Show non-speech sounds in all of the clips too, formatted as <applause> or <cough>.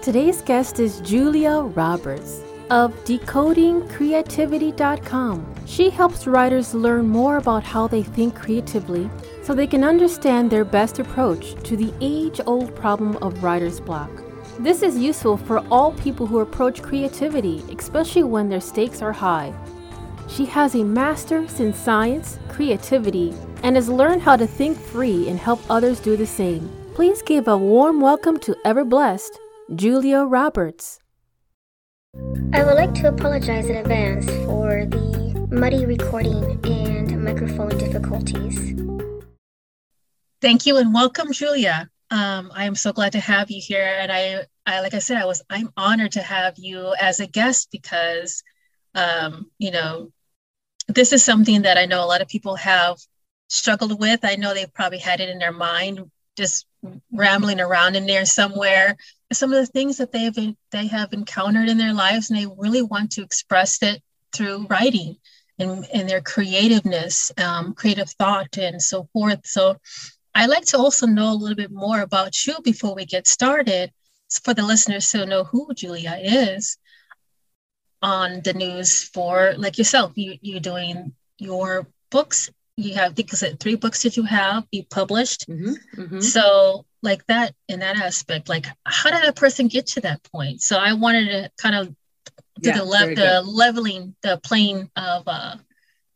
Today's guest is Julia Roberts of decodingcreativity.com. She helps writers learn more about how they think creatively so they can understand their best approach to the age old problem of writer's block. This is useful for all people who approach creativity, especially when their stakes are high. She has a master's in science, creativity, and has learned how to think free and help others do the same. Please give a warm welcome to Ever Blessed, Julia Roberts. I would like to apologize in advance for the muddy recording and microphone difficulties. Thank you and welcome, Julia. Um, I am so glad to have you here, and I, I, like I said, I was, I'm honored to have you as a guest because, um, you know, this is something that I know a lot of people have struggled with. I know they've probably had it in their mind, just rambling around in there somewhere. Some of the things that they have they have encountered in their lives, and they really want to express it through writing and, and their creativeness, um, creative thought, and so forth. So, I like to also know a little bit more about you before we get started, for the listeners to know who Julia is on the news for like yourself. You you're doing your books. You have because three books that you have you published. Mm-hmm, mm-hmm. So like that in that aspect, like how did a person get to that point? So I wanted to kind of do yeah, the, le- the leveling the plane of uh,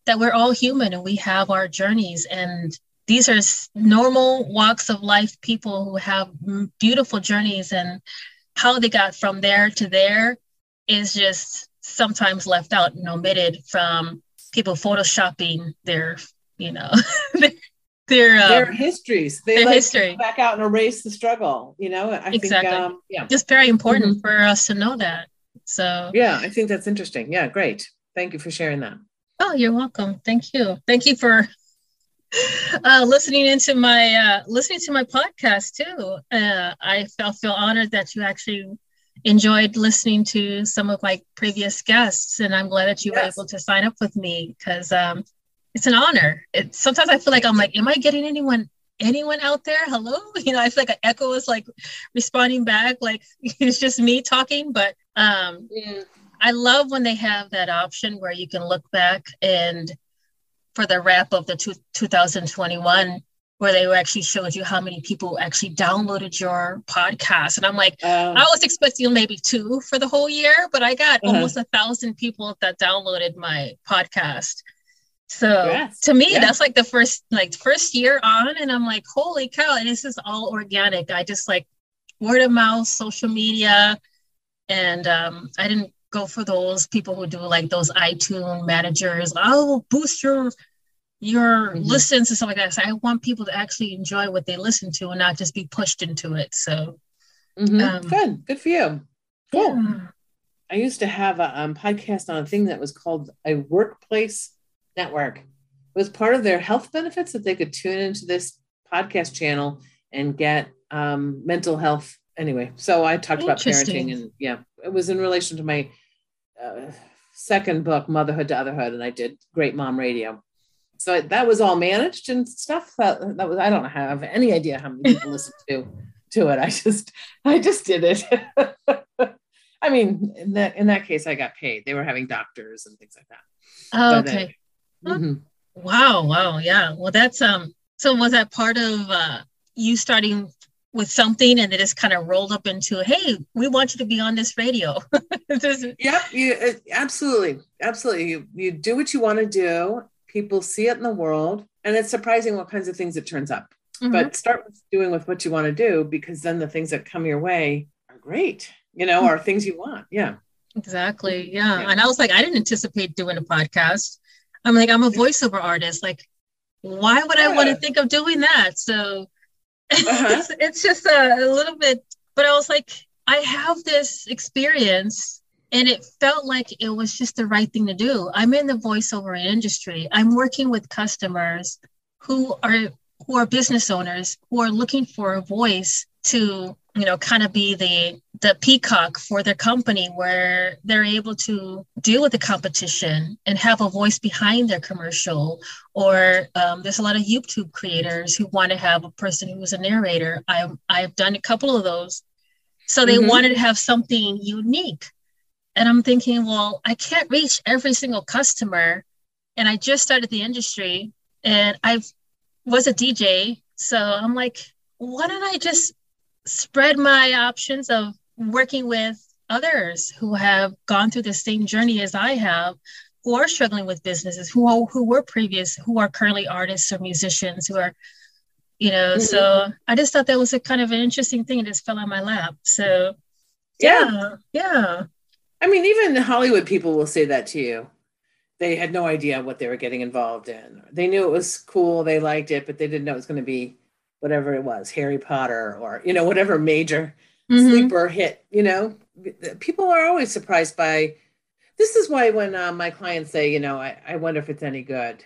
that we're all human and we have our journeys and these are normal walks of life people who have beautiful journeys and how they got from there to there is just sometimes left out and omitted from people photoshopping their, you know, <laughs> their um, their histories. They their like history. back out and erase the struggle. You know, I exactly. Think, um, yeah, just very important mm-hmm. for us to know that. So yeah, I think that's interesting. Yeah, great. Thank you for sharing that. Oh, you're welcome. Thank you. Thank you for <laughs> uh, listening into my uh, listening to my podcast too. Uh, I felt feel honored that you actually enjoyed listening to some of my previous guests, and I'm glad that you yes. were able to sign up with me because um, it's an honor. It, sometimes I feel like I'm like, am I getting anyone anyone out there? Hello, <laughs> you know, I feel like an echo is like responding back, like <laughs> it's just me talking. But um, yeah. I love when they have that option where you can look back and for the wrap of the two, 2021 where they actually showed you how many people actually downloaded your podcast. And I'm like, um, I was expecting maybe two for the whole year, but I got uh-huh. almost a thousand people that downloaded my podcast. So yes. to me, yeah. that's like the first like first year on, and I'm like, holy cow! And this is all organic. I just like word of mouth, social media, and um, I didn't go for those people who do like those iTunes managers. Oh, boost your your mm-hmm. listens and stuff like that. So I want people to actually enjoy what they listen to and not just be pushed into it. So mm-hmm. um, good, good for you. Cool. Yeah. I used to have a um, podcast on a thing that was called a workplace network. It was part of their health benefits that they could tune into this podcast channel and get um, mental health. Anyway, so I talked about parenting and yeah, it was in relation to my uh, second book, Motherhood to Otherhood, and I did Great Mom Radio so that was all managed and stuff. That, that was I don't have any idea how many people listened to to it. I just I just did it. <laughs> I mean, in that in that case, I got paid. They were having doctors and things like that. Oh, okay. Mm-hmm. Wow, wow, yeah. Well, that's um. So was that part of uh, you starting with something and it just kind of rolled up into, hey, we want you to be on this radio. <laughs> yep, you absolutely, absolutely. You you do what you want to do, people see it in the world and it's surprising what kinds of things it turns up mm-hmm. but start with doing with what you want to do because then the things that come your way are great you know are things you want yeah exactly yeah. yeah. and i was like i didn't anticipate doing a podcast i'm like i'm a voiceover artist like why would yeah. i want to think of doing that so <laughs> uh-huh. it's, it's, just a, a little bit but i was like i have this experience and it felt like it was just the right thing to do. I'm in the voiceover industry. I'm working with customers who are who are business owners who are looking for a voice to you know kind of be the the peacock for their company where they're able to deal with the competition and have a voice behind their commercial or um, there's a lot of youtube creators who want to have a person who's a narrator I, i've done a couple of those So they mm-hmm. wanted to have something unique. And I'm thinking, well, I can't reach every single customer. And I just started the industry and I was a DJ. So I'm like, why don't I just spread my options of working with others who have gone through the same journey as I have, who are struggling with businesses, who who were previous, who are currently artists or musicians, who are, you know. Mm-hmm. So I just thought that was a kind of an interesting thing. It just fell on my lap. So yeah, yeah. yeah. I mean, even Hollywood people will say that to you. They had no idea what they were getting involved in. They knew it was cool, they liked it, but they didn't know it was going to be whatever it was, Harry Potter or you know whatever major mm-hmm. sleeper hit. You know, people are always surprised by. This is why when uh, my clients say, you know, I, I wonder if it's any good,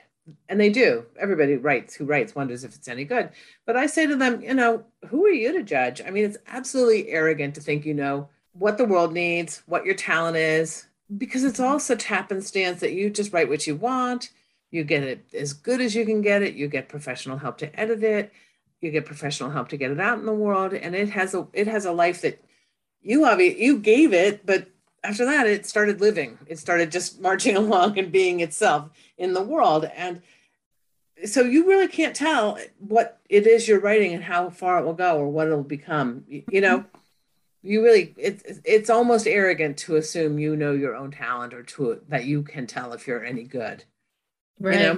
and they do. Everybody writes who writes wonders if it's any good. But I say to them, you know, who are you to judge? I mean, it's absolutely arrogant to think you know what the world needs, what your talent is, because it's all such happenstance that you just write what you want. You get it as good as you can get it. You get professional help to edit it. You get professional help to get it out in the world, and it has a it has a life that you obviously you gave it, but after that it started living. It started just <laughs> marching along and being itself in the world, and so you really can't tell what it is you're writing and how far it will go or what it'll become. You know you really it's it's almost arrogant to assume you know your own talent or to that you can tell if you're any good right you know?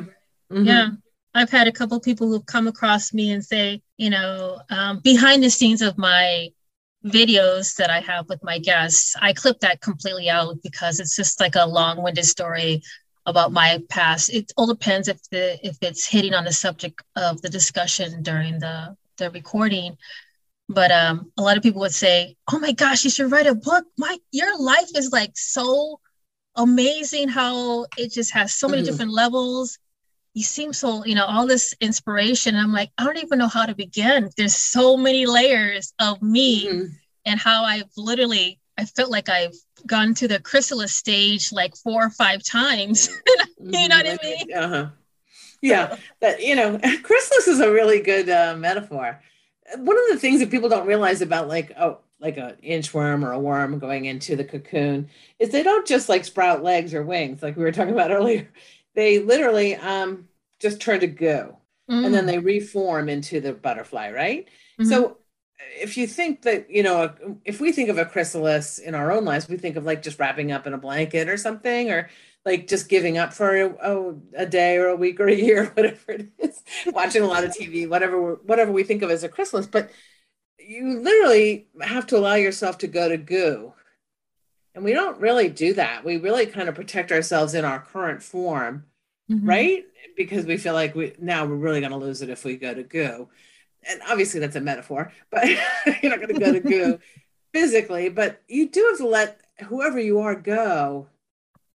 mm-hmm. yeah i've had a couple people who've come across me and say you know um, behind the scenes of my videos that i have with my guests i clip that completely out because it's just like a long-winded story about my past it all depends if the if it's hitting on the subject of the discussion during the the recording but um, a lot of people would say, "Oh my gosh, you should write a book. My your life is like so amazing. How it just has so many mm-hmm. different levels. You seem so, you know, all this inspiration. I'm like, I don't even know how to begin. There's so many layers of me, mm-hmm. and how I've literally, I felt like I've gone to the chrysalis stage like four or five times. <laughs> you know what I mm-hmm. mean? Uh huh. Yeah, that you know, <laughs> chrysalis is a really good uh, metaphor one of the things that people don't realize about like oh like an inchworm or a worm going into the cocoon is they don't just like sprout legs or wings like we were talking about earlier they literally um just turn to goo mm. and then mm. they reform into the butterfly right mm-hmm. so if you think that you know if we think of a chrysalis in our own lives we think of like just wrapping up in a blanket or something or like just giving up for a, a, day or a week or a year, <laughs> whatever it is, watching a lot of TV, whatever whatever we think of as a chrysalis. But you literally have to allow yourself to go to goo. And we don't really do that. We really kind of protect ourselves in our current form, mm-hmm. right? Because we feel like we now we're really going to lose it if we go to goo. And obviously that's a metaphor, but <laughs> you're not going to go to goo <laughs> physically, but you do have to let whoever you are go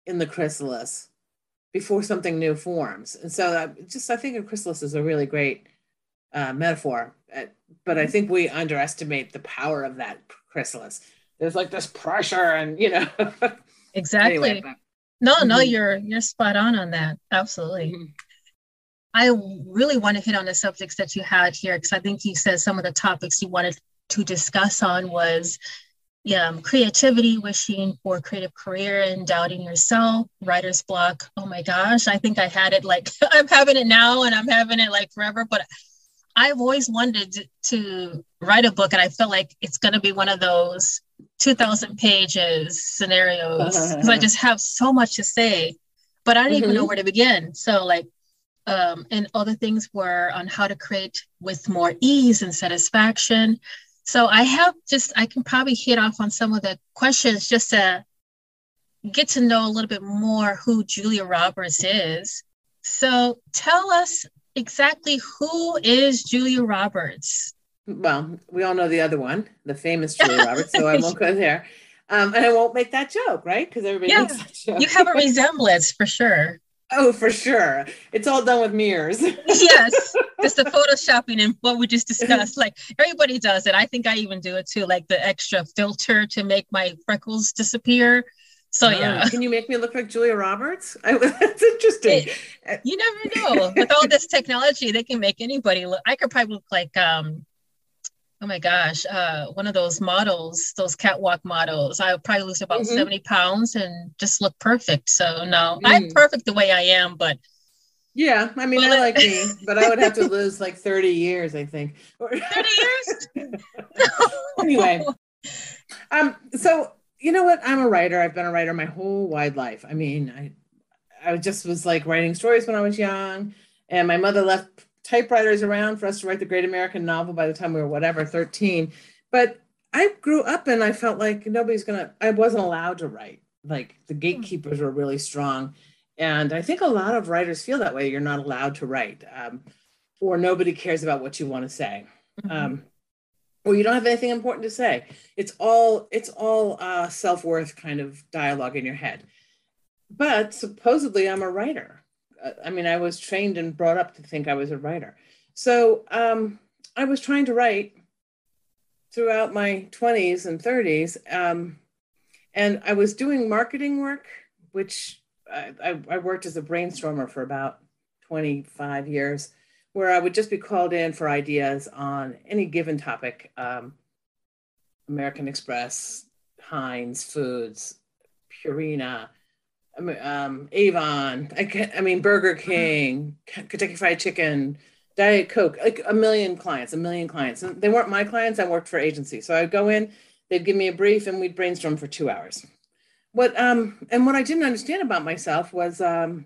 in the chrysalis before something new forms. And so I just I think a chrysalis is a really great uh, metaphor, uh, but I think we underestimate the power of that chrysalis. There's like this pressure, and you know. <laughs> exactly. Anyway, no, mm-hmm. no, you're you're spot on on that. Absolutely. Mm-hmm. I really want to hit on the subjects that you had here because I think you said some of the topics you wanted to discuss on was yeah, um, creativity, wishing for creative career and doubting yourself, writer's block. Oh my gosh, I think I had it like <laughs> I'm having it now and I'm having it like forever. But I've always wanted to write a book, and I feel like it's going to be one of those 2,000 pages scenarios because I just have so much to say, but I don't mm-hmm. even know mm-hmm. where to begin. So, like, um, and other things were on how to create with more ease and satisfaction so I have just, I can probably hit off on some of the questions just to get to know a little bit more who Julia Roberts is. So tell us exactly who is Julia Roberts? Well, we all know the other one, the famous Julia Roberts, so I won't go <laughs> there. Um, and I won't make that joke, right? Because everybody yeah, makes that joke. You have a <laughs> resemblance for sure. Oh, for sure. It's all done with mirrors. <laughs> yes. Just the photoshopping and what we just discussed. Like everybody does it. I think I even do it too, like the extra filter to make my freckles disappear. So yeah. Can you make me look like Julia Roberts? I, that's interesting. It, you never know. With all this technology, they can make anybody look I could probably look like um Oh my gosh, uh, one of those models, those catwalk models, I would probably lose about mm-hmm. 70 pounds and just look perfect. So no, mm. I'm perfect the way I am, but yeah, I mean, I like me, <laughs> but I would have to lose like 30 years, I think. <laughs> 30 years? <laughs> anyway, um, so you know what? I'm a writer. I've been a writer my whole wide life. I mean, I I just was like writing stories when I was young, and my mother left typewriters around for us to write the great American novel by the time we were whatever, 13. But I grew up and I felt like nobody's gonna, I wasn't allowed to write. Like the gatekeepers were really strong. And I think a lot of writers feel that way. You're not allowed to write, um, or nobody cares about what you want to say. Mm-hmm. Um, or you don't have anything important to say. It's all it's all uh, self worth kind of dialogue in your head. But supposedly, I'm a writer. I mean, I was trained and brought up to think I was a writer. So um, I was trying to write throughout my 20s and 30s. Um, and I was doing marketing work, which I, I, worked as a brainstormer for about 25 years, where I would just be called in for ideas on any given topic um, American Express, Heinz Foods, Purina, um, Avon, I, I mean Burger King, Kentucky Fried Chicken, Diet Coke, like a million clients, a million clients. And they weren't my clients. I worked for agencies, so I'd go in, they'd give me a brief, and we'd brainstorm for two hours. What um and what I didn't understand about myself was um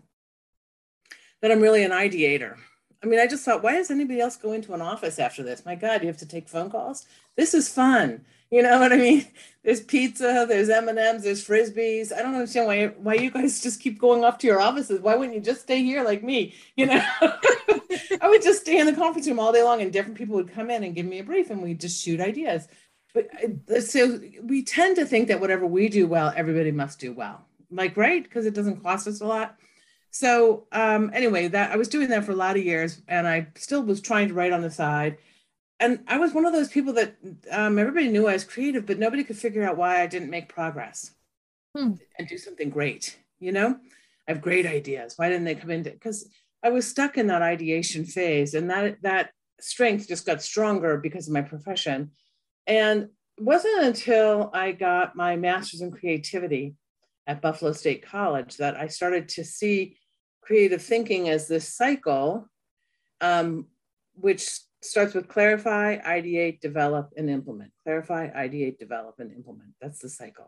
that I'm really an ideator. I mean, I just thought, why does anybody else go into an office after this? My God, you have to take phone calls. This is fun. You know what I mean? There's pizza, there's M and M's, there's frisbees. I don't understand why why you guys <laughs> just keep going off to your offices. Why wouldn't you just stay here like me? You know, <laughs> I would just stay in the conference room all day long, and different people would come in and give me a brief, and we'd just shoot ideas. But uh, so we tend to think that whatever we do well, everybody must do well. Like right, because it doesn't cost us a lot. So um, anyway, that I was doing that for a lot of years, and I still was trying to write on the side and I was one of those people that um, everybody knew I was creative, but nobody could figure out why I didn't make progress hmm. and do something great. You know, I have great ideas. Why didn't they come into? Because I was stuck in that ideation phase, and that that strength just got stronger because of my profession. And it wasn't until I got my master's in creativity at Buffalo State College that I started to see creative thinking as this cycle, um, which starts with clarify, ideate, develop, and implement. Clarify, ideate, develop, and implement. That's the cycle.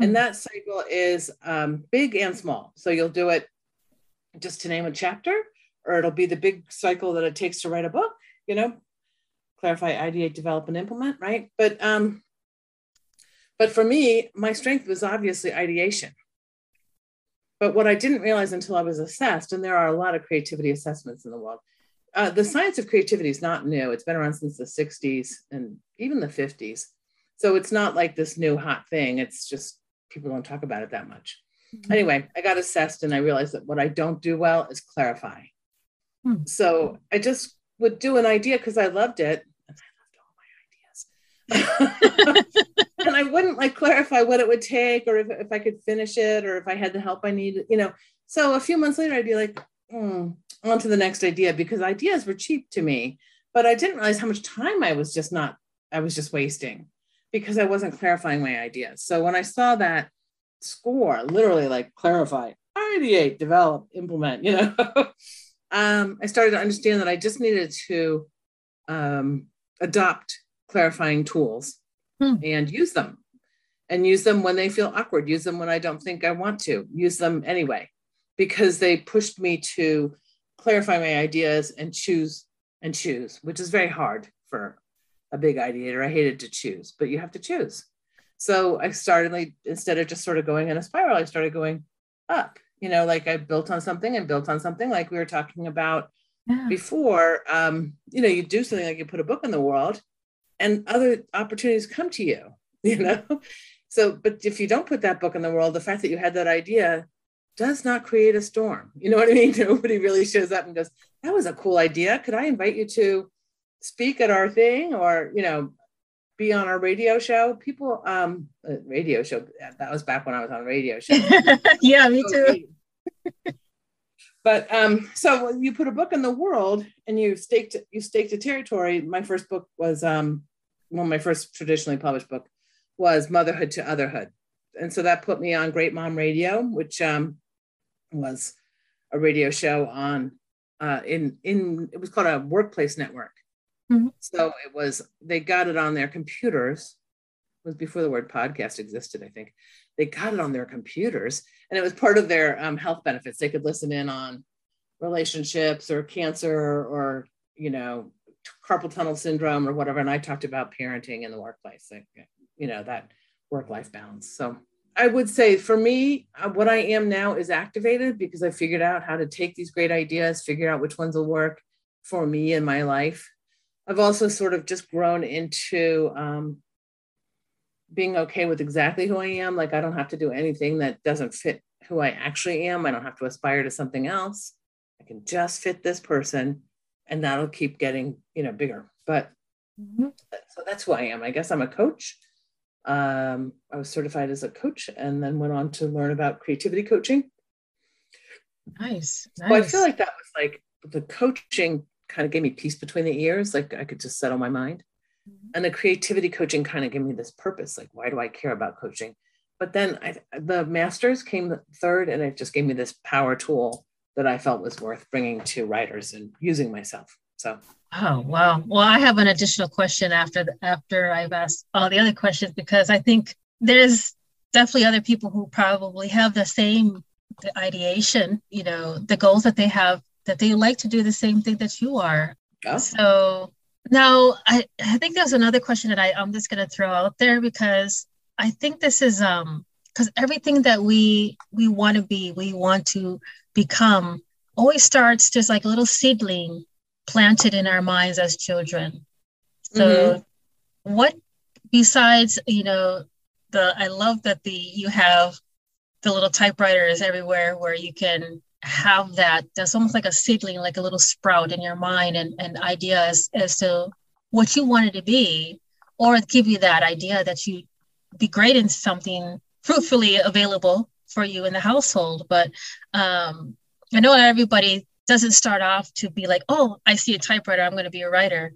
Mm-hmm. And hmm. that cycle is um, big and small. So you'll do it just to name a chapter, or it'll be the big cycle that it takes to write a book, you know, clarify, ideate, develop, and implement, right? But um, but for me, my strength was obviously ideation. But what I didn't realize until I was assessed, and there are a lot of creativity assessments in the world, uh, the science of creativity is not new. It's been around since the 60s and even the 50s. So it's not like this new hot thing. It's just people don't talk about it that much. Mm-hmm. Anyway, I got assessed and I realized that what I don't do well is clarify. Hmm. So I just would do an idea because I loved it. And I loved all my ideas. <laughs> and I wouldn't like clarify what it would take or if, if I could finish it or if I had the help I needed, you know. So a few months later, I'd be like, hmm, on to the next idea because ideas were cheap to me, but I didn't realize how much time I was just not, I was just wasting because I wasn't clarifying my ideas. So when I saw that score, literally like clarify, ideate, develop, implement, you know, <laughs> um, I started to understand that I just needed to um, adopt clarifying tools hmm. and use them and use them when they feel awkward, use them when I don't think I want to, use them anyway, because they pushed me to clarify my ideas and choose and choose, which is very hard for a big ideator. I hated to choose, but you have to choose. So I started like instead of just sort of going in a spiral, I started going up. You know, like I built on something and built on something, like we were talking about yeah. before. Um, you know, you do something like you put a book in the world, and other opportunities come to you. <laughs> You know, so but if you don't put that book in the world, the fact that you had that idea does not create a storm. You know what I mean? <laughs> Nobody really shows up and goes, that was a cool idea. Could I invite you to speak at our thing or, you know, be on our radio show? People, um, uh, radio show, that was back when I was on radio show. <laughs> yeah, me too. but um, so you put a book in the world and you staked you staked a territory. My first book was um, well, my first traditionally published book was Motherhood to Otherhood. And so that put me on Great Mom Radio, which um, was a radio show on uh, in in it was called a workplace network. Mm-hmm. So it was they got it on their computers. It was before the word podcast existed, I think. They got it on their computers, and it was part of their um, health benefits. They could listen in on relationships or cancer or you know carpal tunnel syndrome or whatever. And I talked about parenting in the workplace, like you know that work life balance. So I would say for me, uh, what I am now is activated because I figured out how to take these great ideas, figure out which ones will work for me in my life. I've also sort of just grown into um, being okay with exactly who I am. Like I don't have to do anything that doesn't fit who I actually am. I don't have to aspire to something else. I can just fit this person, and that'll keep getting you know bigger. But mm-hmm. so that's who I am. I guess I'm a coach um, I was certified as a coach and then went on to learn about creativity coaching. Nice. nice. So I feel like that was like the coaching kind of gave me peace between the ears. Like I could just settle my mind. Mm-hmm. And the creativity coaching kind of gave me this purpose. Like, why do I care about coaching? But then I, the masters came third, and it just gave me this power tool that I felt was worth bringing to writers and using myself. So Oh wow! Well, I have an additional question after the, after I've asked all the other questions because I think there's definitely other people who probably have the same the ideation, you know, the goals that they have that they like to do the same thing that you are. Oh. So now I, I think there's another question that I, I'm just gonna throw out there because I think this is um because everything that we we want to be, we want to become always starts just like a little seedling planted in our minds as children. So, mm-hmm. what besides, you know, the I love that the you have the little typewriters everywhere where you can have that. That's almost like a seedling, like a little sprout in your mind and, and ideas as to what you wanted to be, or give you that idea that you be great in something fruitfully available for you in the household. But um, I know everybody doesn't start off to be like, oh, I see a typewriter, I'm going to be a writer.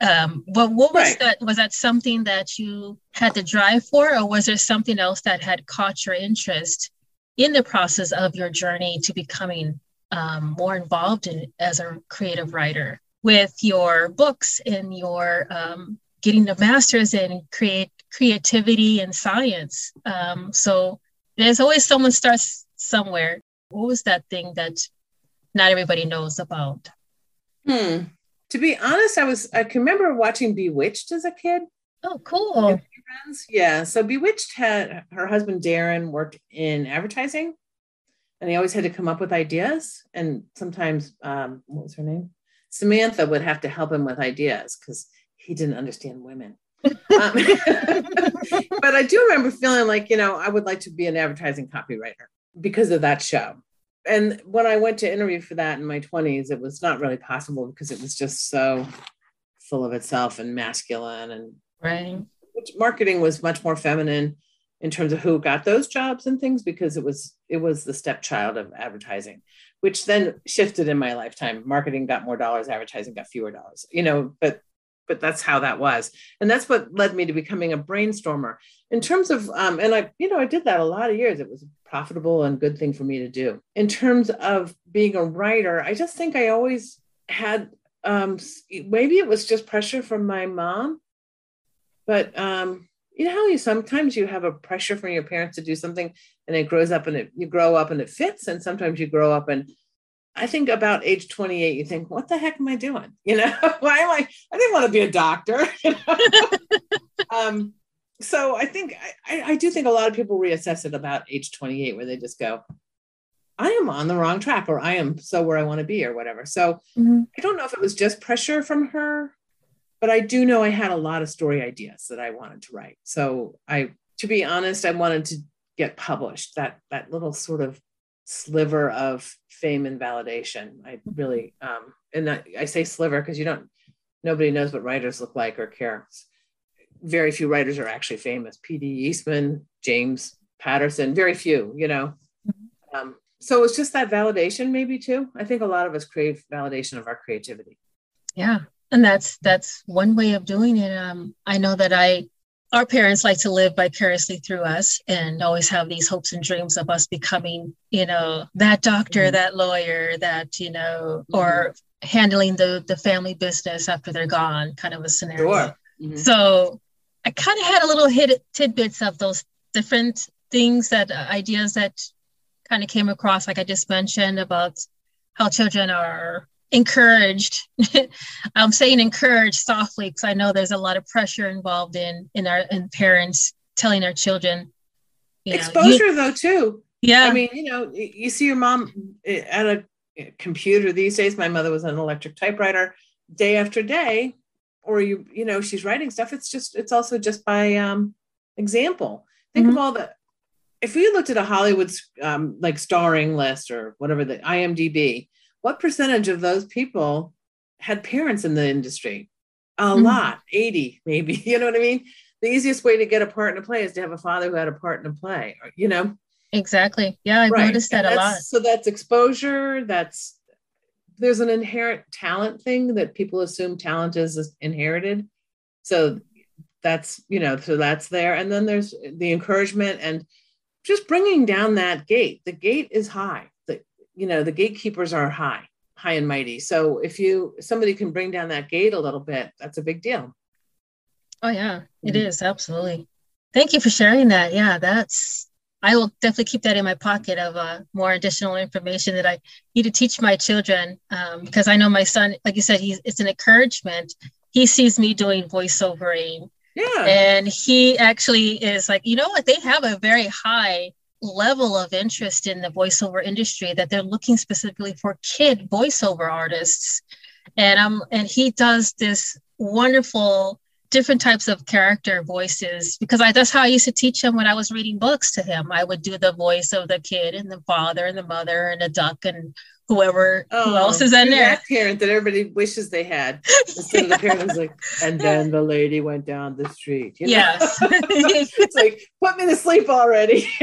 Um, but what was right. that? Was that something that you had to drive for, or was there something else that had caught your interest in the process of your journey to becoming um, more involved in as a creative writer with your books and your um, getting the masters in create creativity and science? Um, so there's always someone starts somewhere. What was that thing that not everybody knows about. Hmm. To be honest, I was I can remember watching Bewitched as a kid. Oh, cool. Yeah. So Bewitched had her husband Darrin worked in advertising, and he always had to come up with ideas. And sometimes, um, what was her name? Samantha would have to help him with ideas because he didn't understand women. <laughs> um, <laughs> but I do remember feeling like, you know, I would like to be an advertising copywriter because of that show and when I went to interview for that in my 20s, it was not really possible because it was just so full of itself and masculine and right. marketing was much more feminine in terms of who got those jobs and things because it was it was the stepchild of advertising which then shifted in my lifetime marketing got more dollars advertising got fewer dollars you know but but that's how that was. And that's what led me to becoming a brainstormer. In terms of um, and i you know i did that a lot of years. It was a profitable and good thing for me to do. In terms of being a writer i just think i always had um, maybe it was just pressure from my mom but um, you know how you sometimes you have a pressure from your parents to do something and it grows up and it you grow up and it fits and sometimes you grow up and I think about age 28, you think, what the heck am I doing? <laughs> You know, why am I? I didn't want to be a doctor. <laughs> You know? <laughs> um, so I think I, I do think a lot of people reassess it about age 28, where they just go, I am on the wrong track, or I am so where I want to be, or whatever. So mm-hmm. I don't know if it was just pressure from her, but I do know I had a lot of story ideas that I wanted to write. So I, to be honest, I wanted to get published. That that little sort of sliver of fame and validation. I really, um, and I, I say sliver because you don't, nobody knows what writers look like or care. Very few writers are actually famous. P.D. Eastman, James Patterson, very few, you know. Mm-hmm. Um, so it's just that validation, maybe too. I think a lot of us crave validation of our creativity. Yeah, and that's that's one way of doing it um, i know that i our parents like to live vicariously through us and always have these hopes and dreams of us becoming you know that doctor mm-hmm. that lawyer that you know mm-hmm. or handling the the family business after they're gone kind of a scenario sure. mm-hmm. so i kind of had a little hit tidbits of those different things that uh, ideas that kind of came across like i just mentioned about how children are encouraged <laughs> i'm saying encouraged softly because i know there's a lot of pressure involved in in our in parents telling their children exposure know, you, though too. Yeah. i mean you know you see your mom eh, at a eh, computer these days. My mother was an electric typewriter day after day or you you know she's writing stuff. It's just it's also just by um example. Think mm-hmm. of all the if we looked at a hollywood um, like starring list or whatever the imdb what percentage of those people had parents in the industry? A mm-hmm. lot, 80 maybe. <laughs> You know what I mean? The easiest way to get a part in a play is to have a father who had a part in a play, you know? Exactly. Yeah, I've right. noticed that a lot. So that's exposure. That's there's an inherent talent thing that people assume talent is inherited. So that's, you know, so that's there. And then there's the encouragement and just bringing down that gate. The gate is high you know the gatekeepers are high high and mighty. So if you somebody can bring down that gate a little bit that's a big deal. Oh yeah it mm-hmm. is absolutely. Thank you for sharing that. Yeah that's i will definitely keep that in my pocket of uh, more additional information that i need to teach my children um, because i know my son like you said he's it's an encouragement. He sees me doing voiceovering. Yeah. And he actually is like you know what? They have a very high level of interest in the voiceover industry that they're looking specifically for kid voiceover artists and um and he does this wonderful different types of character voices because I that's how I used to teach him when I was reading books to him. I would do the voice of the kid and the father and the mother and the duck and whoever oh, who else is in there. That parent that everybody wishes they had. Of the parent was like, and then the lady went down the street. You know? Yes. <laughs> <laughs> it's like, put me to sleep already. <laughs>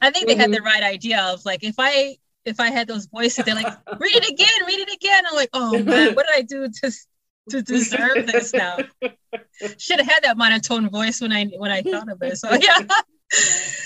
I think they had the mm-hmm. right idea of like if I if I had those voices, they're like, read it again, read it again. I'm like, oh man, what did I do to to deserve this now? Should have had that monotone voice when I when I thought of it. So yeah.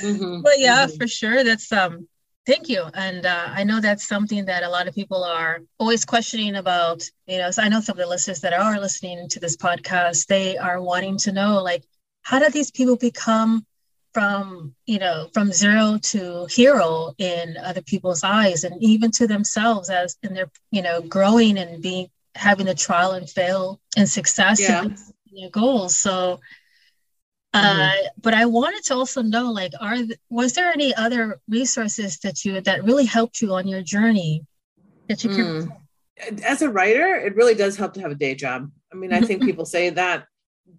Mm-hmm. But yeah, mm-hmm. for sure. That's um Thank you. And uh, I know that's something that a lot of people are always questioning about. You know, so I know some of the listeners that are listening to this podcast, they are wanting to know, like, how do these people become from, you know, from zero to hero in other people's eyes and even to themselves as in their, you know, growing and being, having a trial and fail and success yeah. in their goals. So. Uh, but I wanted to also know, like, are was there any other resources that you that really helped you on your journey that you mm. As a writer, it really does help to have a day job. I mean, I think people say that,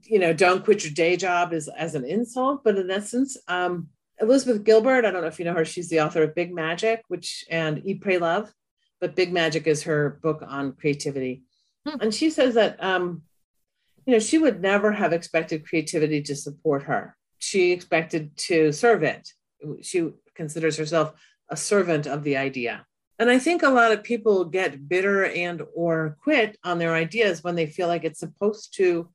you know, don't quit your day job as as an insult, but in essence, um, Elizabeth Gilbert, I don't know if you know her, she's the author of Big Magic, which and Eat, Pray, Love, but Big Magic is her book on creativity. Hmm. And she says that um, you know, she would never have expected creativity to support her. She expected to serve it. She considers herself a servant of the idea. And I think a lot of people get bitter and or quit on their ideas when they feel like it's supposed to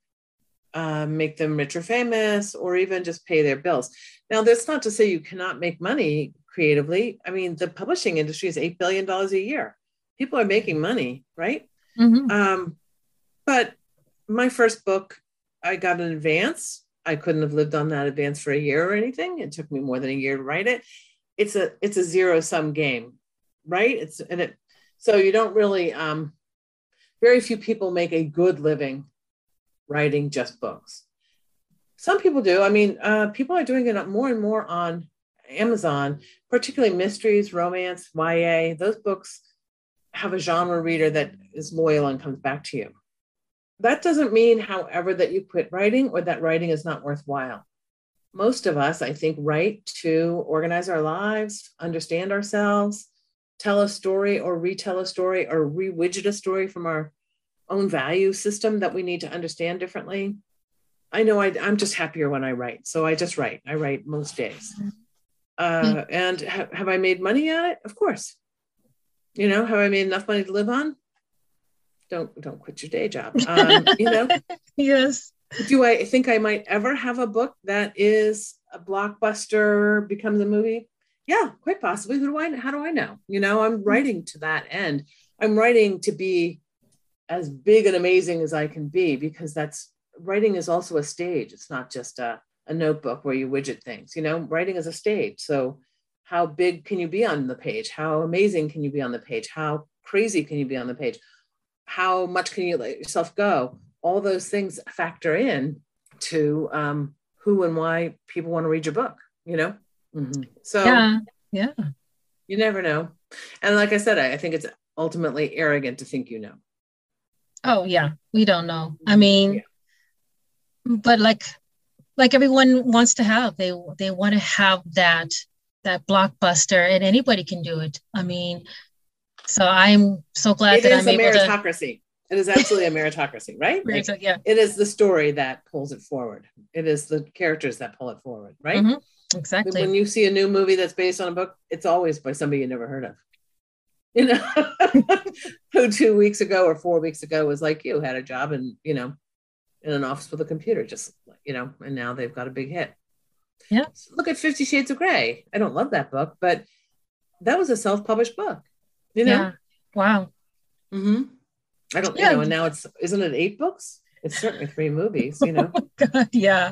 uh, make them rich or famous or even just pay their bills. Now, that's not to say you cannot make money creatively. I mean, the publishing industry is $8 billion a year. People are making money, right? Mm-hmm. Um, but my first book, I got an advance. I couldn't have lived on that advance for a year or anything. It took me more than a year to write it. It's a it's a zero sum game, right? It's and it so you don't really um very few people make a good living writing just books. Some people do. I mean, uh, people are doing it more and more on Amazon, particularly mysteries, romance, YA. Those books have a genre reader that is loyal and comes back to you. That doesn't mean, however, that you quit writing or that writing is not worthwhile. Most of us, I think, write to organize our lives, understand ourselves, tell a story or retell a story or re-widget a story from our own value system that we need to understand differently. I know I, am just happier when I write. So I just write. I write most days. Uh, and ha- have I made money at it? Of course. You know, have I made enough money to live on? Don't don't quit your day job. Um, you know. <laughs> yes. Do I think I might ever have a book that is a blockbuster becomes a movie? Yeah, quite possibly. Who do I? How do I know? You know, I'm writing to that end. I'm writing to be as big and amazing as I can be because that's writing is also a stage. It's not just a, a notebook where you widget things. You know, writing is a stage. So how big can you be on the page? How amazing can you be on the page? How crazy can you be on the page? How much can you let yourself go? All those things factor in to um, who and why people want to read your book, you know? Mm-hmm. So, yeah. yeah, you never know. And like I said, I, I think it's ultimately arrogant to think you know. Oh, yeah, we don't know. I mean, yeah. but like, like everyone wants to have, they they want to have that that blockbuster, and anybody can do it. I mean, so I'm so glad it that I'm able meritocracy. To... It is absolutely a meritocracy, right? Like, yeah. It is the story that pulls it forward. It is the characters that pull it forward, right? Mm-hmm. Exactly. When you see a new movie that's based on a book, it's always by somebody you never heard of. <laughs> You know, <laughs> who two weeks ago or four weeks ago was like you, had a job and you know, in an office with a computer, just you know, and now they've got a big hit. Yeah. Look at Fifty Shades of Grey. I don't love that book, but that was a self-published book. You know? Yeah. Wow. Mm-hmm. I don't, yeah. you know, and now it's isn't it eight books? It's certainly three movies, you <laughs> know. oh God, yeah.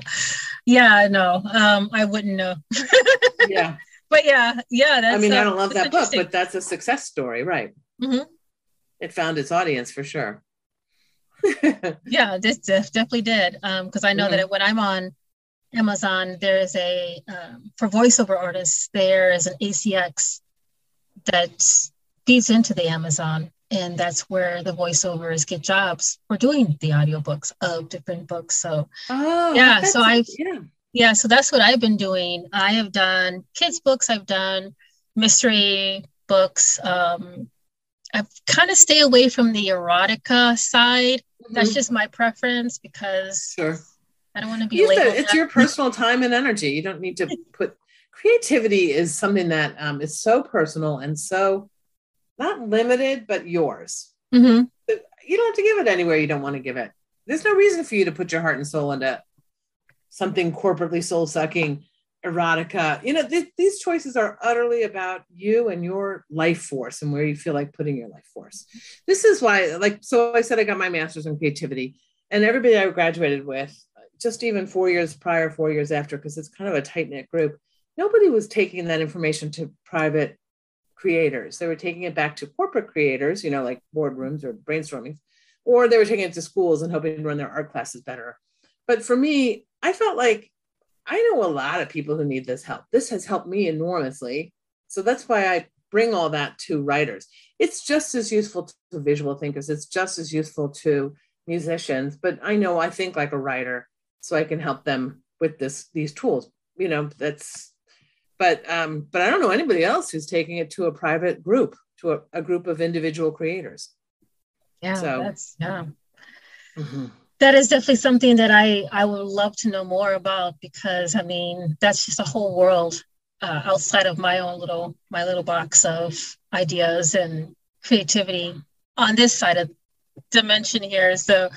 Yeah, no. Um, I wouldn't know. <laughs> yeah. But yeah, yeah. I mean, uh, I don't love that book, but that's a success story, right? Mm-hmm. It found its audience for sure. <laughs> yeah, this definitely did. Um, because I know mm-hmm. that when I'm on Amazon, there is a um, for voiceover artists, there is an ACX that feeds into the Amazon, and that's where the voiceovers get jobs for doing the audiobooks of different books. So, oh, yeah, so I yeah. yeah, so that's what I've been doing. I have done kids books, I've done mystery books. Um, I've kind of stay away from the erotica side. Mm-hmm. That's just my preference because sure I don't want to be it's your personal time and energy. You don't need to <laughs> put creativity is something that um, is so personal and so not limited, but yours. Mm-hmm. You don't have to give it anywhere you don't want to give it. There's no reason for you to put your heart and soul into something corporately soul sucking, erotica. You know, th- these choices are utterly about you and your life force and where you feel like putting your life force. This is why, like, so I said I got my master's in creativity, and everybody I graduated with just even four years prior, four years after, because it's kind of a tight knit group, nobody was taking that information to private creators. They were taking it back to corporate creators, you know, like boardrooms or brainstorming, or they were taking it to schools and hoping to run their art classes better. But for me, I felt like I know a lot of people who need this help. This has helped me enormously. So that's why I bring all that to writers. It's just as useful to visual thinkers, it's just as useful to musicians, but I know I think like a writer so I can help them with this these tools. You know, that's but um, but I don't know anybody else who's taking it to a private group, to a, a group of individual creators. Yeah, so, that's yeah. Mm-hmm. That is definitely something that I I would love to know more about because I mean that's just a whole world uh, outside of my own little my little box of ideas and creativity on this side of dimension here. So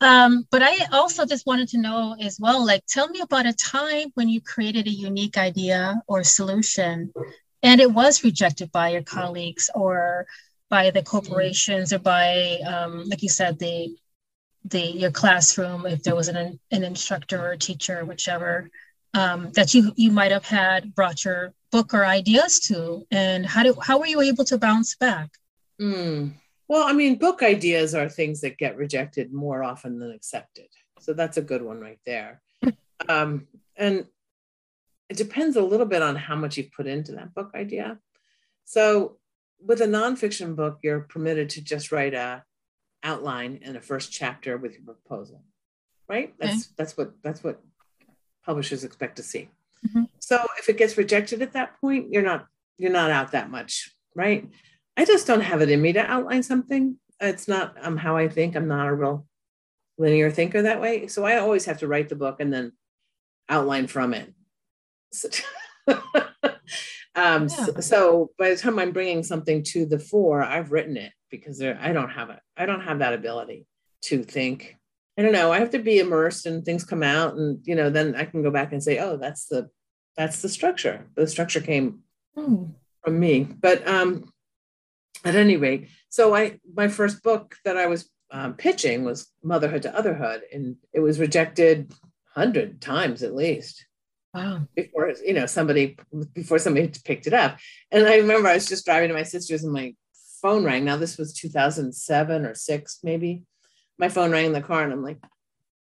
um, but I also just wanted to know as well, like, tell me about a time when you created a unique idea or solution and it was rejected by your colleagues or by the corporations or by, um, like you said, the the your classroom, if there was an, an instructor or teacher, whichever, um, that you you might have had brought your book or ideas to, and how do how were you able to bounce back? Mm. Well, I mean, book ideas are things that get rejected more often than accepted. So that's a good one right there. <laughs> Um, and it depends a little bit on how much you've put into that book idea. So with a nonfiction book, you're permitted to just write a outline and a first chapter with your proposal, right? That's okay. that's what that's what publishers expect to see. Mm-hmm. So if it gets rejected at that point, you're not you're not out that much, right? I just don't have it in me to outline something. It's not um, how I think. I'm not a real linear thinker that way. So I always have to write the book and then outline from it. So, <laughs> um, yeah. so, so, by the time I'm bringing something to the fore, I've written it because there, I don't have it. I don't have that ability to think. I don't know. I have to be immersed and things come out, and you know, then I can go back and say, "Oh, that's the that's the structure. The structure came hmm. from me." But um, at any rate, so I my first book that I was um, pitching was Motherhood to Otherhood, and it was rejected hundred times at least. Wow. Before you know somebody before somebody picked it up, and I remember I was just driving to my sister's and my phone rang. Now this was 2007 or six maybe. My phone rang in the car, and I'm like,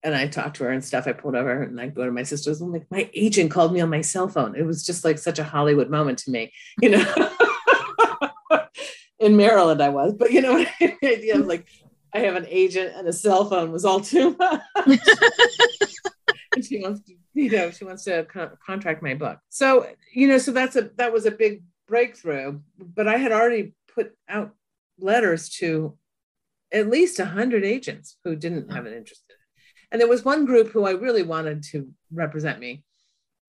and I talked to her and stuff. I pulled over and I go to my sister's. I'm like, my agent called me on my cell phone. It was just like such a Hollywood moment to me, you know. <laughs> in Maryland, I was, but you know, the idea of like I have an agent and a cell phone was all too <laughs> much. <laughs> and she wants to, you know, she wants to co- contract my book. So, you know, so that's a that was a big breakthrough. But I had already put out letters to at least a hundred agents who didn't have an interest in it. And there was one group who I really wanted to represent me.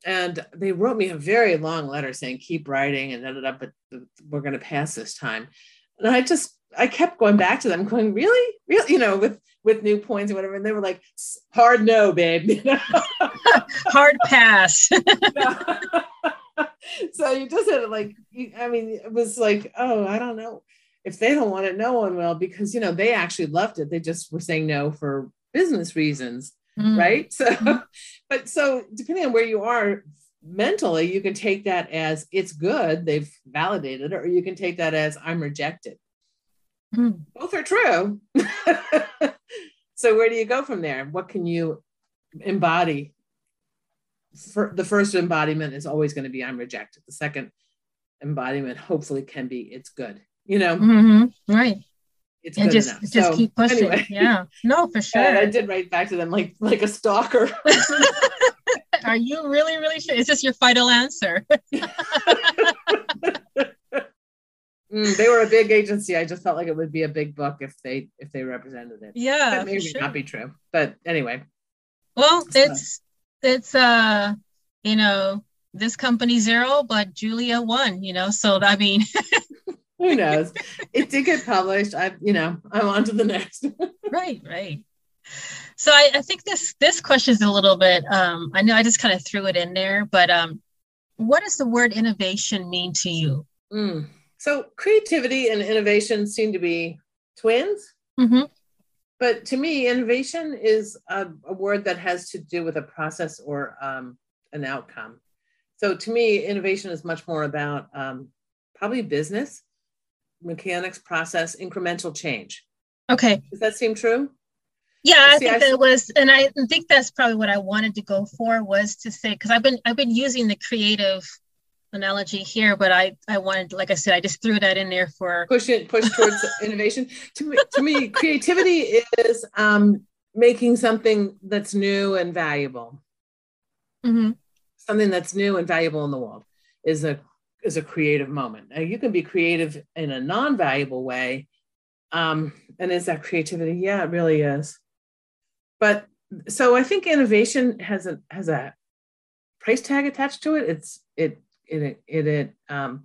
And they wrote me a very long letter saying, keep writing and ended up, but we're going to pass this time. And I just I kept going back to them, going, really, really, you know, with with new points and whatever. And they were like, hard no, babe. <laughs> You know? <laughs> hard pass. <laughs> so you just had like, you, I mean, it was like, oh, I don't know. If they don't want it, no one will, because you know they actually loved it. They just were saying no for business reasons, mm. right? <laughs> So, mm. but so depending on where you are mentally, you can take that as it's good, they've validated it, or you can take that as I'm rejected Mm. Both are true. <laughs> so where do you go from there? What can you embody? For the first embodiment is always going to be I'm rejected. The second embodiment hopefully can be it's good. You know, mm-hmm. right? It's and just enough. just so, keep pushing. Anyway. Yeah, no, for <laughs> sure. I did write back to them like like a stalker. <laughs> Are you really really sure? Is this your final answer? <laughs> Mm, they were a big agency. I just felt like it would be a big book if they if they represented it. Yeah, that may sure. not be true, but anyway. Well, so. it's it's uh you know this company zero, but Julia won. You know, so I mean. Who knows? It did get published. I, you know, I'm on to the next. <laughs> right, right. So I, I think this this question is a little bit. Um, I know I just kind of threw it in there, but um, what does the word innovation mean to you? Mm. So creativity and innovation seem to be twins. Mm-hmm. But to me, innovation is a, a, word that has to do with a process or um, an outcome. So to me, innovation is much more about um, probably business, mechanics, process, incremental change. Okay. Does that seem true? Yeah, I See, think I, that was, and I think that's probably what I wanted to go for was to say because I've been I've been using the creative analogy here, but I I wanted, like I said, I just threw that in there for push it push towards <laughs> innovation. To me, to me, creativity is um, making something that's new and valuable. Mm-hmm. Something that's new and valuable in the world is a is a creative moment. Now, you can be creative in a non-valuable way, um, and is that creativity? Yeah, it really is. But so I think innovation has a has a price tag attached to it. It's it it it it um,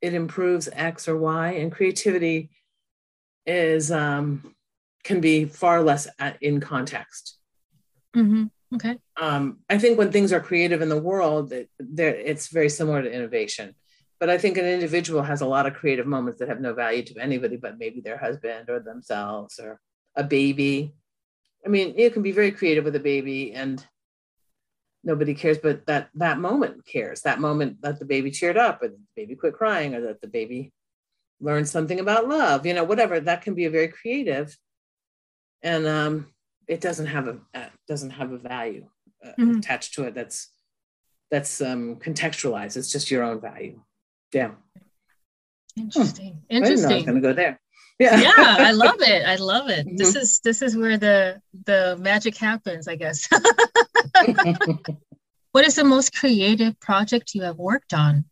it improves X or Y, and creativity is um, can be far less at, in context. Mm-hmm. Okay. Um, I think when things are creative in the world, it, it's very similar to innovation. But I think an individual has a lot of creative moments that have no value to anybody but maybe their husband or themselves or a baby. I mean, you can be very creative with a baby and nobody cares but that that moment cares that moment that the baby cheered up or the baby quit crying or that the baby learned something about love you know whatever that can be a very creative and um it doesn't have a uh, doesn't have a value uh, mm-hmm. attached to it that's that's um contextualized. It's just your own value. Yeah interesting. Hmm. interesting i was going to go there. Yeah. Yeah i love it. I love it. Mm-hmm. this is this is where the the magic happens i guess. <laughs> What is the most creative project you have worked on?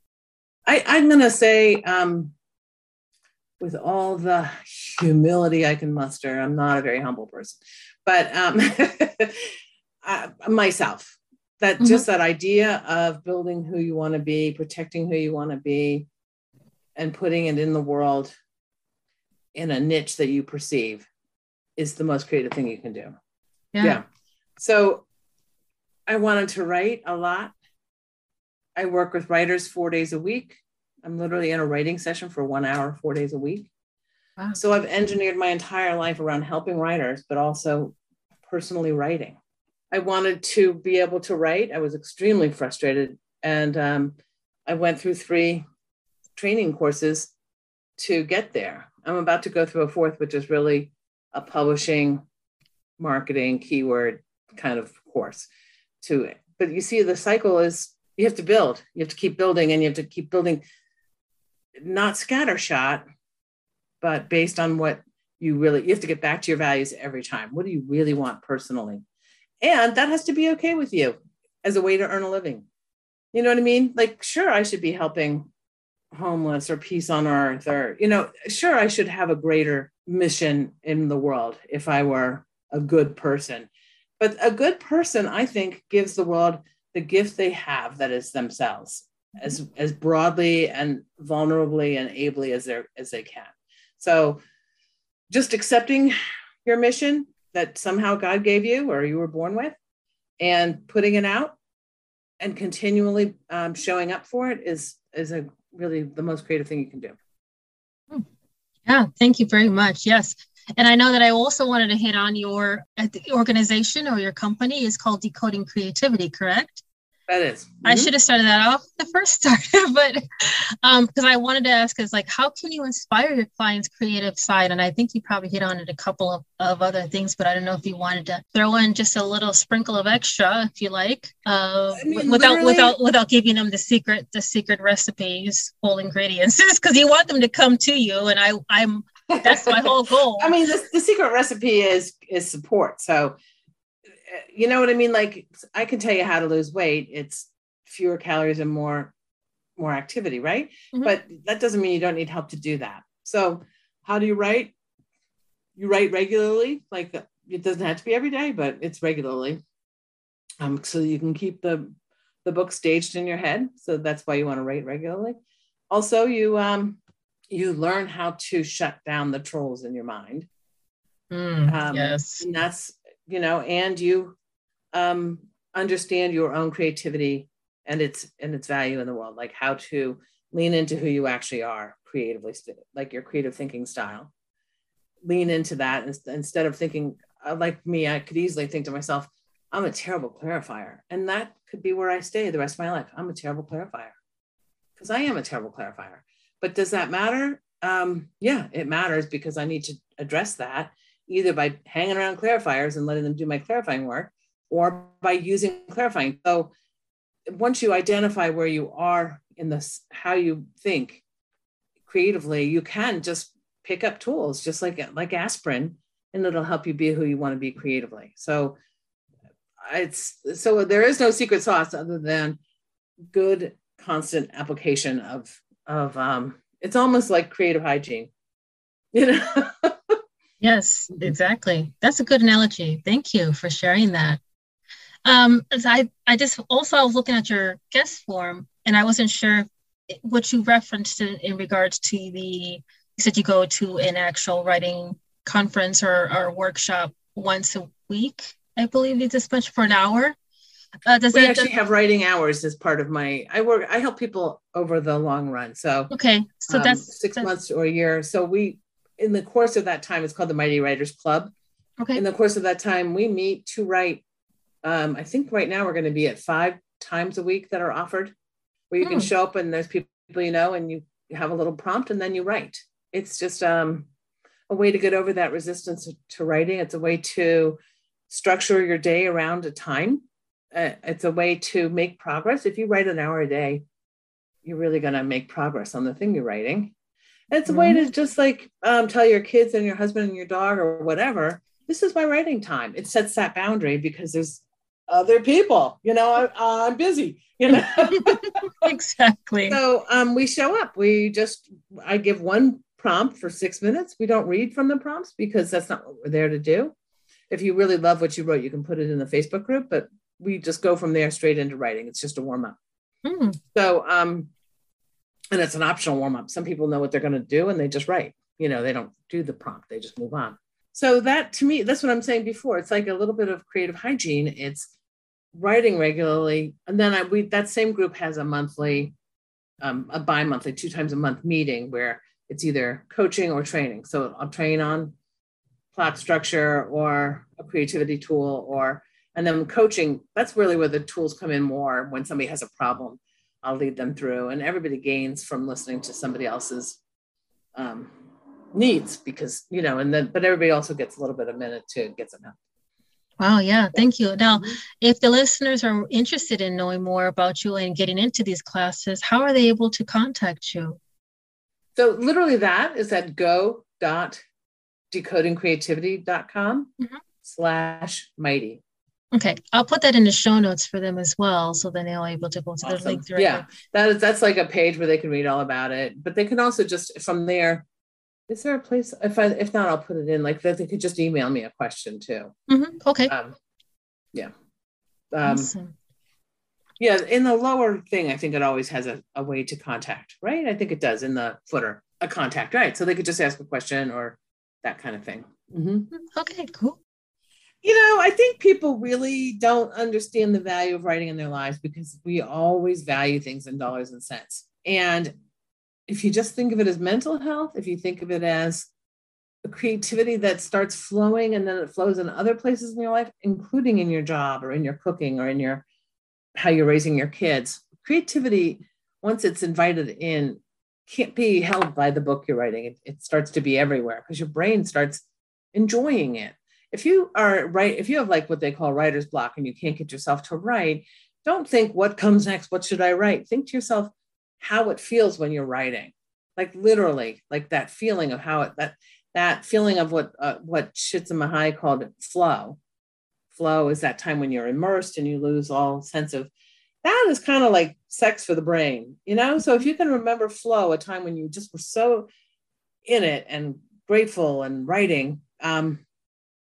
I, I'm going to say, um, with all the humility I can muster, I'm not a very humble person, but um, <laughs> uh, myself. That mm-hmm. just that idea of building who you want to be, protecting who you want to be, and putting it in the world in a niche that you perceive is the most creative thing you can do. Yeah. yeah. So I wanted to write a lot. I work with writers four days a week. I'm literally in a writing session for one hour, four days a week. Wow. So I've engineered my entire life around helping writers, but also personally writing. I wanted to be able to write. I was extremely frustrated. And um, I went through three training courses to get there. I'm about to go through a fourth, which is really a publishing, marketing, keyword kind of course to it. But you see, the cycle is you have to build, you have to keep building, and you have to keep building, not scattershot, but based on what you really, you have to get back to your values every time. What do you really want personally? And that has to be okay with you as a way to earn a living. You know what I mean? Like, sure, I should be helping homeless or peace on earth, or, you know, sure, I should have a greater mission in the world if I were a good person. But a good person, I think, gives the world the gift they have that is themselves mm-hmm. as as broadly and vulnerably and ably as they as they can. So just accepting your mission that somehow God gave you or you were born with and putting it out and continually um, showing up for it is is a really the most creative thing you can do. Hmm. Yeah, thank you very much. Yes. And I know that I also wanted to hit on your organization or your company is called Decoding Creativity, correct? That is. Mm-hmm. I should have started that off the first start, <laughs> but um, because I wanted to ask is like, how can you inspire your client's creative side? And I think you probably hit on it a couple of, of other things, but I don't know if you wanted to throw in just a little sprinkle of extra, if you like, uh, I mean, without without without giving them the secret the secret recipes, whole ingredients, <laughs> because you want them to come to you. And I I'm that's my whole <laughs> goal. I mean, the, the secret recipe is is support. So you know what I mean? Like I can tell you how to lose weight. It's fewer calories and more more activity, right? Mm-hmm. But that doesn't mean you don't need help to do that. So how do you write? You write regularly, like it doesn't have to be every day, but it's regularly. Um, so you can keep the the book staged in your head. So that's why you want to write regularly. Also, you um you learn how to shut down the trolls in your mind. Mm, um, yes. And that's you know, and you um, understand your own creativity and its and its value in the world, like how to lean into who you actually are creatively, like your creative thinking style. Lean into that instead of thinking uh, like me. I could easily think to myself, "I'm a terrible clarifier," and that could be where I stay the rest of my life. I'm a terrible clarifier because I am a terrible clarifier. But does that matter? Um, yeah, it matters because I need to address that either by hanging around clarifiers and letting them do my clarifying work or by using clarifying. So once you identify where you are in this, how you think creatively, you can just pick up tools just like like aspirin and it'll help you be who you want to be creatively. So it's so there is no secret sauce other than good constant application of of um it's almost like creative hygiene <laughs> you know Yes, exactly. That's a good analogy. Thank you for sharing that. Um, I, I just also I was looking at your guest form and I wasn't sure what you referenced in, in regards to the you said you go to an actual writing conference or, or workshop once a week. I believe it's a bunch for an hour. Uh, does we that, actually does, have writing hours as part of my I work I help people over the long run. So okay, so um, that's six that's, months or a year. So we in the course of that time, it's called the Mighty Writers Club. Okay. In the course of that time, we meet to write. Um, I think right now we're going to be at five times a week that are offered, where you hmm. can show up and there's people you know, and you have a little prompt and then you write. It's just um, a way to get over that resistance to writing. It's a way to structure your day around a time. Uh, it's a way to make progress. If you write an hour a day, you're really going to make progress on the thing you're writing. It's a way to mm-hmm. just like um, tell your kids and your husband and your dog or whatever, this is my writing time. It sets that boundary because there's other people, you know, I, am busy, you know. <laughs> exactly. So um, we show up. We just, I give one prompt for six minutes. We don't read from the prompts because that's not what we're there to do. If you really love what you wrote, you can put it in the Facebook group, but we just go from there straight into writing. It's just a warm up. Hmm. So um, and it's an optional warm up. Some people know what they're going to do and they just write. you know, they don't do the prompt, they just move on. So that to me, that's what I'm saying before. It's like a little bit of creative hygiene. It's writing regularly. And then I we that same group has a monthly, um, a bi-monthly, two times a month meeting where it's either coaching or training. So I'll train on plot structure or a creativity tool or and then coaching, that's really where the tools come in more when somebody has a problem. I'll lead them through, and everybody gains from listening to somebody else's um, needs because you know, and then but everybody also gets a little bit a minute to get some help. Wow, yeah, thank you. Now, if the listeners are interested in knowing more about you and getting into these classes, how are they able to contact you? So literally that is at go.decodingcreativity.com mm-hmm. slash mighty. Okay, I'll put that in the show notes for them as well, so then they'll able to go to awesome. the link directly. Yeah, that is that's like a page where they can read all about it. But they can also just from there. Is there a place? If I if not, I'll put it in. Like that, they could just email me a question too. Mm-hmm. Okay. Um, yeah. Um, awesome. Yeah, in the lower thing, I think it always has a, a way to contact, right? I think it does in the footer, a contact, right? So they could just ask a question or that kind of thing. Mm-hmm. Okay, cool you know, I think people really don't understand the value of writing in their lives because we always value things in dollars and cents. And if you just think of it as mental health, if you think of it as creativity that starts flowing and then it flows in other places in your life, including in your job or in your cooking or in your how you're raising your kids, creativity, once it's invited in, can't be held by the book you're writing. It, it starts to be everywhere because your brain starts enjoying it if you are right, if you have like what they call writer's block and you can't get yourself to write, don't think what comes next, what should I write? Think to yourself how it feels when you're writing. Like literally, like that feeling of how it that that feeling of what uh, what Csikszentmihalyi called it flow. Flow is that time when you're immersed and you lose all sense of that is kind of like sex for the brain, you know? So if you can remember flow, a time when you just were so in it and grateful and writing, um,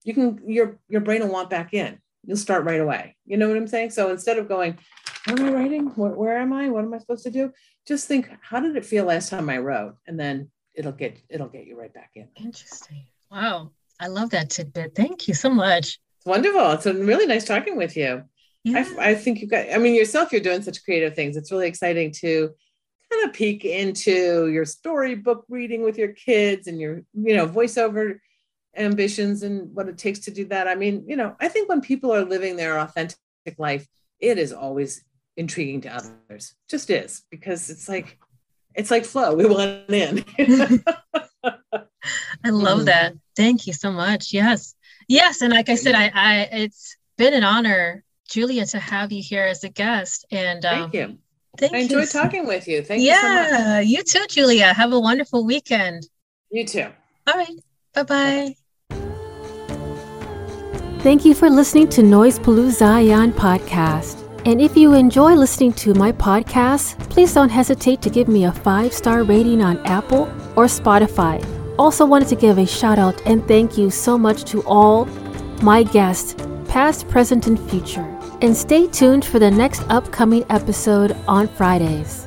you can your your brain will want back in. You'll start right away. You know what i'm saying? So instead of going what am i writing? Where, where am i? What am i supposed to do? Just think how did it feel last time i wrote? And then it'll get it'll get you right back in. Interesting. Wow. I love that tidbit. Thank you so much. It's wonderful. It's really nice talking with you. Yeah. I, I think you've got i mean yourself you're doing such creative things. It's really exciting to kind of peek into your storybook reading with your kids and your you know voiceover ambitions and what it takes to do that. I mean, you know, I think when people are living their authentic life, it is always intriguing to others. Just is because it's like it's like flow. We want in. <laughs> I love that. Thank you so much. Yes. Yes. And like I said, I, I it's been an honor, Julia, to have you here as a guest. And um, thank you. Thank I enjoyed talking with you. Thank yeah, you so much. you too, Julia. Have a wonderful weekend. You too. All right. Bye bye. Thank you for listening to Noise Zion podcast. And if you enjoy listening to my podcast, please don't hesitate to give me a five star rating on Apple or Spotify. Also, wanted to give a shout out and thank you so much to all my guests, past, present, and future. And stay tuned for the next upcoming episode on Fridays.